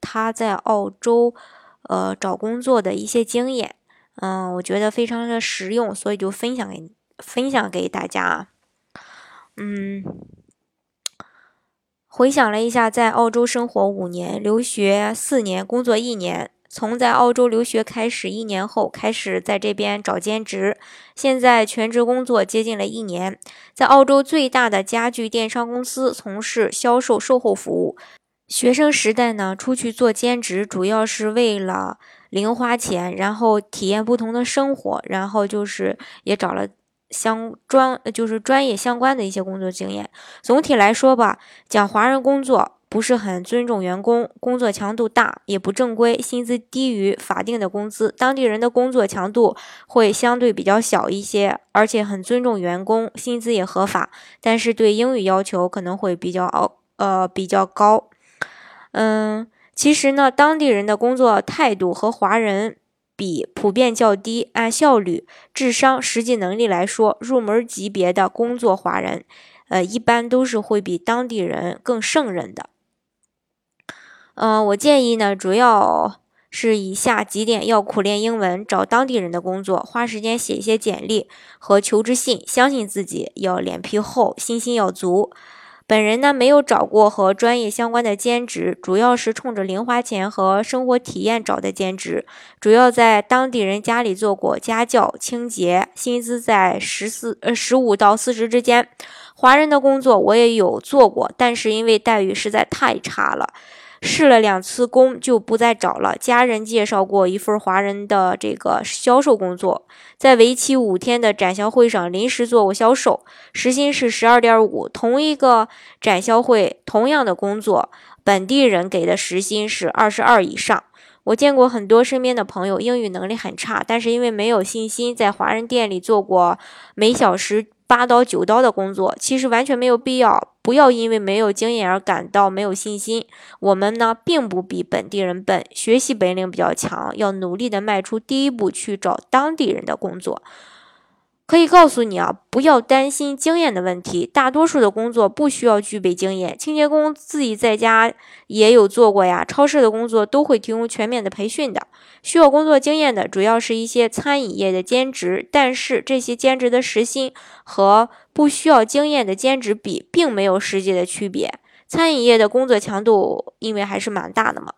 他在澳洲，呃，找工作的一些经验，嗯，我觉得非常的实用，所以就分享给分享给大家。嗯，回想了一下，在澳洲生活五年，留学四年，工作一年，从在澳洲留学开始一年后，开始在这边找兼职，现在全职工作接近了一年，在澳洲最大的家具电商公司从事销售售后服务。学生时代呢，出去做兼职，主要是为了零花钱，然后体验不同的生活，然后就是也找了相专，就是专业相关的一些工作经验。总体来说吧，讲华人工作不是很尊重员工，工作强度大，也不正规，薪资低于法定的工资。当地人的工作强度会相对比较小一些，而且很尊重员工，薪资也合法，但是对英语要求可能会比较呃比较高。嗯，其实呢，当地人的工作态度和华人比普遍较低。按效率、智商、实际能力来说，入门级别的工作华人，呃，一般都是会比当地人更胜任的。嗯，我建议呢，主要是以下几点：要苦练英文，找当地人的工作，花时间写一些简历和求职信，相信自己，要脸皮厚，信心要足。本人呢没有找过和专业相关的兼职，主要是冲着零花钱和生活体验找的兼职，主要在当地人家里做过家教、清洁，薪资在十四呃十五到四十之间。华人的工作我也有做过，但是因为待遇实在太差了。试了两次工就不再找了。家人介绍过一份华人的这个销售工作，在为期五天的展销会上临时做过销售，时薪是十二点五。同一个展销会，同样的工作，本地人给的时薪是二十二以上。我见过很多身边的朋友英语能力很差，但是因为没有信心，在华人店里做过每小时。八刀九刀的工作其实完全没有必要，不要因为没有经验而感到没有信心。我们呢，并不比本地人笨，学习本领比较强，要努力的迈出第一步去找当地人的工作。可以告诉你啊，不要担心经验的问题。大多数的工作不需要具备经验，清洁工自己在家也有做过呀。超市的工作都会提供全面的培训的。需要工作经验的，主要是一些餐饮业的兼职，但是这些兼职的时薪和不需要经验的兼职比，并没有实际的区别。餐饮业的工作强度因为还是蛮大的嘛。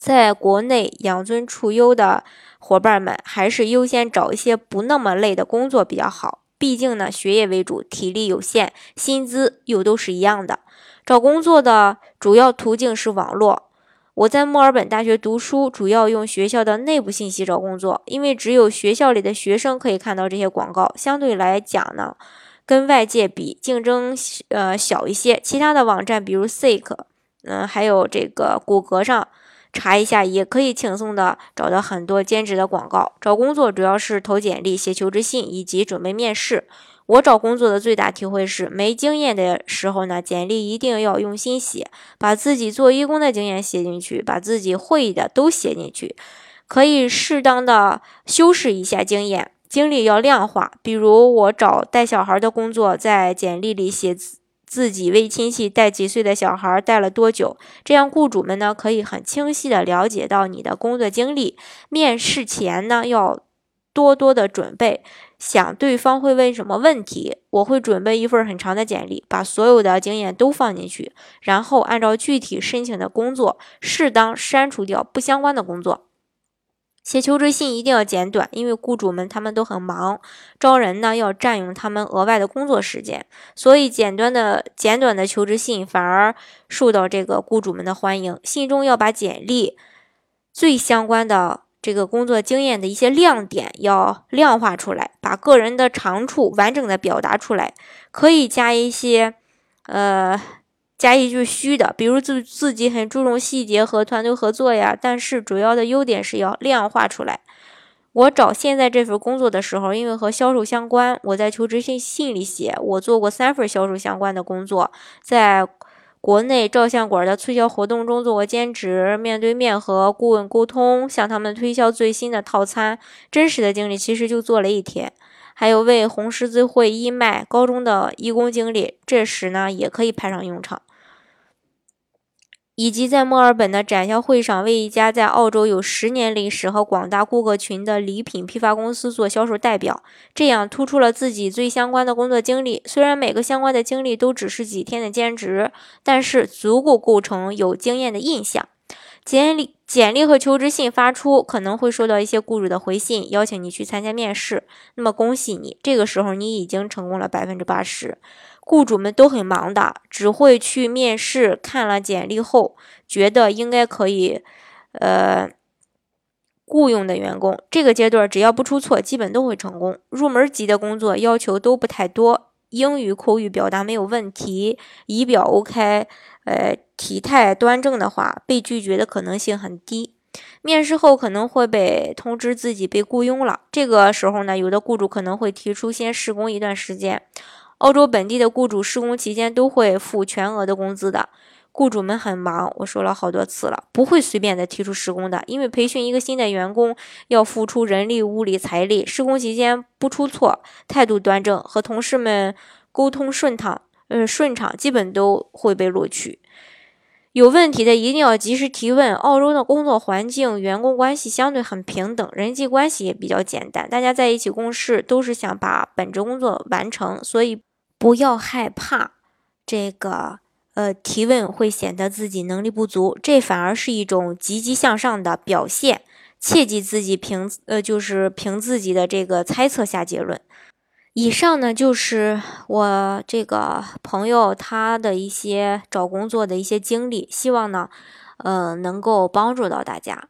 在国内养尊处优的伙伴们，还是优先找一些不那么累的工作比较好。毕竟呢，学业为主，体力有限，薪资又都是一样的。找工作的主要途径是网络。我在墨尔本大学读书，主要用学校的内部信息找工作，因为只有学校里的学生可以看到这些广告，相对来讲呢，跟外界比竞争呃小一些。其他的网站，比如 Seek，嗯，还有这个谷歌上。查一下也可以轻松的找到很多兼职的广告。找工作主要是投简历、写求职信以及准备面试。我找工作的最大体会是，没经验的时候呢，简历一定要用心写，把自己做义工的经验写进去，把自己会的都写进去。可以适当的修饰一下经验，经历要量化。比如我找带小孩的工作，在简历里写。自己为亲戚带几岁的小孩，带了多久？这样雇主们呢可以很清晰的了解到你的工作经历。面试前呢要多多的准备，想对方会问什么问题。我会准备一份很长的简历，把所有的经验都放进去，然后按照具体申请的工作，适当删除掉不相关的工作。写求职信一定要简短，因为雇主们他们都很忙，招人呢要占用他们额外的工作时间，所以简短的简短的求职信反而受到这个雇主们的欢迎。信中要把简历最相关的这个工作经验的一些亮点要量化出来，把个人的长处完整的表达出来，可以加一些呃加一句虚的，比如自自己很注重细节和团队合作呀，但是主要的优点是要量化出来。我找现在这份工作的时候，因为和销售相关，我在求职信信里写，我做过三份销售相关的工作，在国内照相馆的促销活动中做过兼职，面对面和顾问沟通，向他们推销最新的套餐，真实的经历其实就做了一天。还有为红十字会义卖高中的义工经历，这时呢也可以派上用场。以及在墨尔本的展销会上，为一家在澳洲有十年历史和广大顾客群的礼品批发公司做销售代表，这样突出了自己最相关的工作经历。虽然每个相关的经历都只是几天的兼职，但是足够构成有经验的印象。简历、简历和求职信发出，可能会收到一些雇主的回信，邀请你去参加面试。那么恭喜你，这个时候你已经成功了百分之八十。雇主们都很忙的，只会去面试，看了简历后觉得应该可以，呃，雇佣的员工。这个阶段只要不出错，基本都会成功。入门级的工作要求都不太多。英语口语表达没有问题，仪表 OK，呃，体态端正的话，被拒绝的可能性很低。面试后可能会被通知自己被雇佣了，这个时候呢，有的雇主可能会提出先试工一段时间。澳洲本地的雇主施工期间都会付全额的工资的。雇主们很忙，我说了好多次了，不会随便的提出施工的，因为培训一个新的员工要付出人力、物力、财力。施工期间不出错，态度端正，和同事们沟通顺畅，呃，顺畅，基本都会被录取。有问题的一定要及时提问。澳洲的工作环境、员工关系相对很平等，人际关系也比较简单，大家在一起共事都是想把本职工作完成，所以不要害怕这个。呃，提问会显得自己能力不足，这反而是一种积极向上的表现。切记自己凭呃，就是凭自己的这个猜测下结论。以上呢，就是我这个朋友他的一些找工作的一些经历，希望呢，呃，能够帮助到大家。